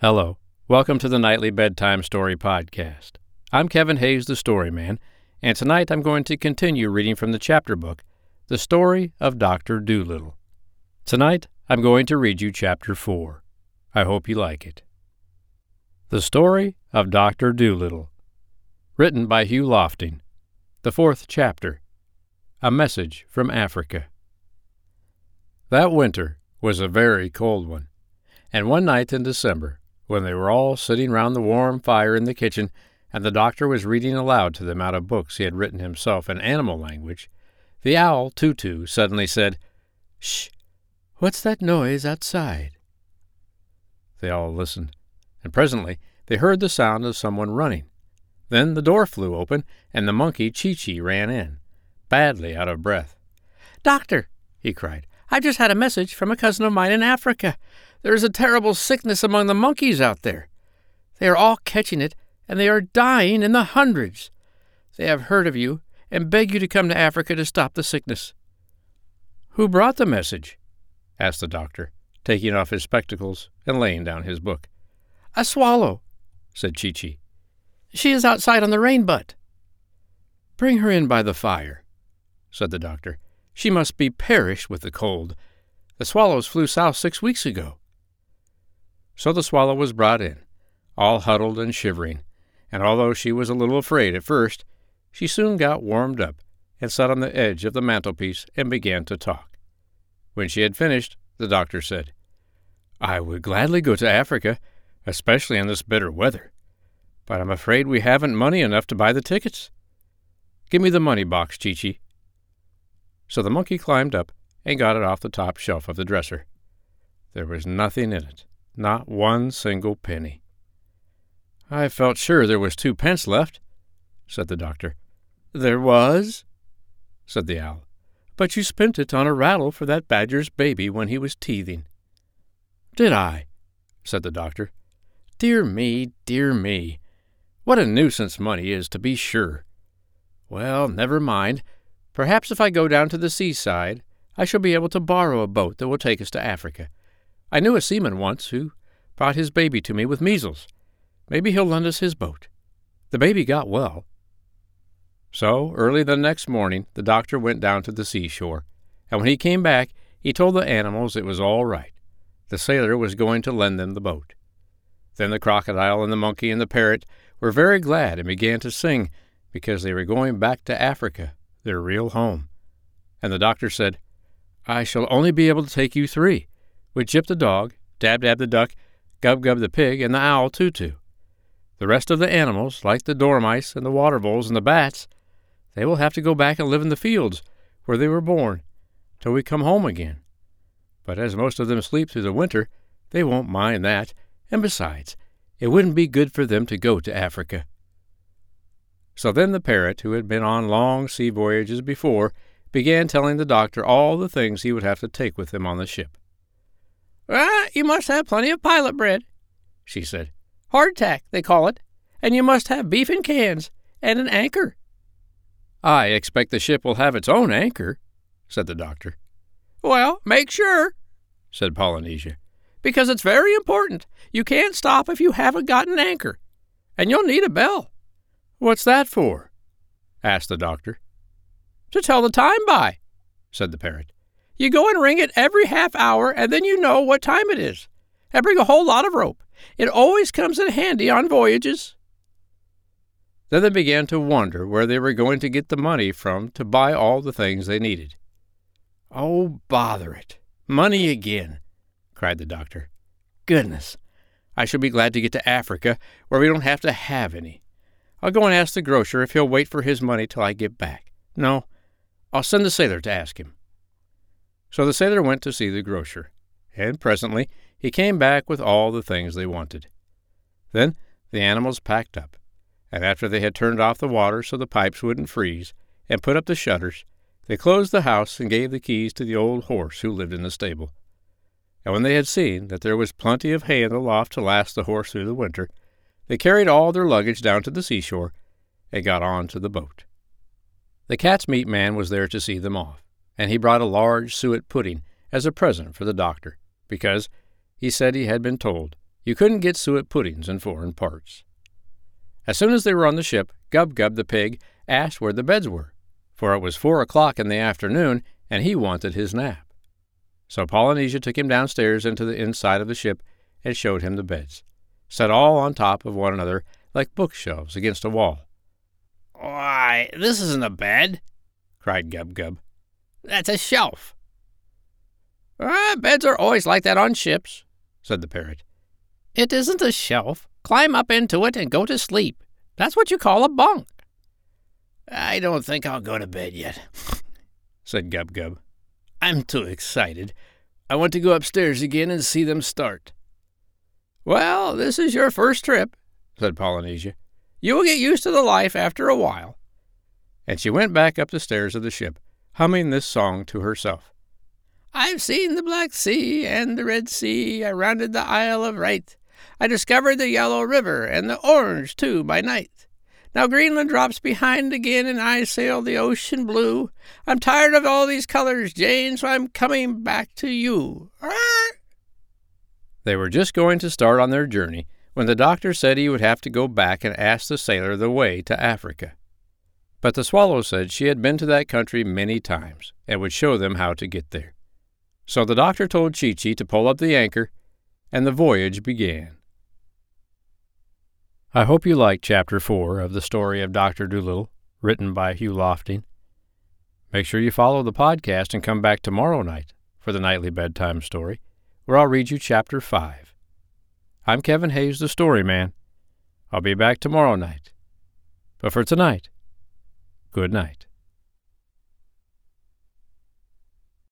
Hello. Welcome to the Nightly Bedtime Story Podcast. I'm Kevin Hayes, the Storyman, and tonight I'm going to continue reading from the chapter book, The Story of Dr. Dolittle. Tonight I'm going to read you chapter 4. I hope you like it. The Story of Dr. Dolittle. Written by Hugh Lofting. The fourth chapter. A Message from Africa. That winter was a very cold one, and one night in December, when they were all sitting round the warm fire in the kitchen, and the doctor was reading aloud to them out of books he had written himself in animal language, the owl Tutu suddenly said, Shh! What's that noise outside? They all listened, and presently they heard the sound of someone running. Then the door flew open, and the monkey Chee Chee ran in, badly out of breath. Doctor, he cried, I've just had a message from a cousin of mine in Africa. There is a terrible sickness among the monkeys out there. They are all catching it, and they are dying in the hundreds. They have heard of you, and beg you to come to Africa to stop the sickness. Who brought the message? asked the doctor, taking off his spectacles and laying down his book. A swallow, said Chee Chee. She is outside on the rain butt. Bring her in by the fire, said the doctor. She must be perished with the cold. The swallows flew south six weeks ago. So the swallow was brought in, all huddled and shivering, and although she was a little afraid at first, she soon got warmed up and sat on the edge of the mantelpiece and began to talk. When she had finished, the doctor said, I would gladly go to Africa, especially in this bitter weather, but I'm afraid we haven't money enough to buy the tickets. Give me the money box, Chee. So the monkey climbed up and got it off the top shelf of the dresser. There was nothing in it. Not one single penny. I felt sure there was two pence left, said the doctor. There was, said the owl, but you spent it on a rattle for that badger's baby when he was teething. Did I? said the doctor. Dear me, dear me. What a nuisance money is, to be sure. Well, never mind. Perhaps if I go down to the seaside, I shall be able to borrow a boat that will take us to Africa. I knew a seaman once who brought his baby to me with measles. Maybe he'll lend us his boat. The baby got well. So, early the next morning, the doctor went down to the seashore, and when he came back, he told the animals it was all right. The sailor was going to lend them the boat. Then the crocodile and the monkey and the parrot were very glad and began to sing because they were going back to Africa, their real home. And the doctor said, I shall only be able to take you three with Jip the dog, Dab Dab the duck, Gub Gub the pig, and the owl Tutu. The rest of the animals, like the dormice and the water voles and the bats, they will have to go back and live in the fields where they were born till we come home again. But as most of them sleep through the winter, they won't mind that, and besides, it wouldn't be good for them to go to Africa. So then the parrot, who had been on long sea voyages before, began telling the doctor all the things he would have to take with him on the ship. You must have plenty of pilot bread, she said. Hardtack, they call it. And you must have beef in cans, and an anchor. I expect the ship will have its own anchor, said the doctor. Well, make sure, said Polynesia, because it's very important. You can't stop if you haven't got an anchor. And you'll need a bell. What's that for? asked the doctor. To tell the time by, said the parrot. You go and ring it every half hour, and then you know what time it is. And bring a whole lot of rope. It always comes in handy on voyages. Then they began to wonder where they were going to get the money from to buy all the things they needed. Oh, bother it! Money again! cried the doctor. Goodness! I shall be glad to get to Africa, where we don't have to have any. I'll go and ask the grocer if he'll wait for his money till I get back. No, I'll send the sailor to ask him. So the sailor went to see the grocer, and presently he came back with all the things they wanted. Then the animals packed up, and after they had turned off the water so the pipes wouldn't freeze, and put up the shutters, they closed the house and gave the keys to the old horse who lived in the stable. And when they had seen that there was plenty of hay in the loft to last the horse through the winter, they carried all their luggage down to the seashore and got on to the boat. The cat's meat man was there to see them off and he brought a large suet pudding as a present for the doctor, because, he said he had been told, You couldn't get suet puddings in foreign parts. As soon as they were on the ship, Gub Gub the pig asked where the beds were, for it was four o'clock in the afternoon and he wanted his nap. So Polynesia took him downstairs into the inside of the ship and showed him the beds, set all on top of one another like bookshelves against a wall. Why, this isn't a bed, cried Gub Gub. That's a shelf. Ah, beds are always like that on ships, said the parrot. It isn't a shelf. Climb up into it and go to sleep. That's what you call a bunk. I don't think I'll go to bed yet, said Gub Gub. I'm too excited. I want to go upstairs again and see them start. Well, this is your first trip, said Polynesia. You will get used to the life after a while. And she went back up the stairs of the ship, humming this song to herself. I've seen the Black Sea and the Red Sea. I rounded the Isle of Wight. I discovered the Yellow River and the Orange, too, by night. Now Greenland drops behind again, and I sail the ocean blue. I'm tired of all these colors, Jane, so I'm coming back to you. They were just going to start on their journey when the doctor said he would have to go back and ask the sailor the way to Africa. But the swallow said she had been to that country many times and would show them how to get there. So the doctor told Chee Chee to pull up the anchor, and the voyage began. I hope you liked Chapter 4 of the story of Dr. Dolittle, written by Hugh Lofting. Make sure you follow the podcast and come back tomorrow night for the nightly bedtime story, where I'll read you Chapter 5. I'm Kevin Hayes, the Story Man. I'll be back tomorrow night. But for tonight, good night.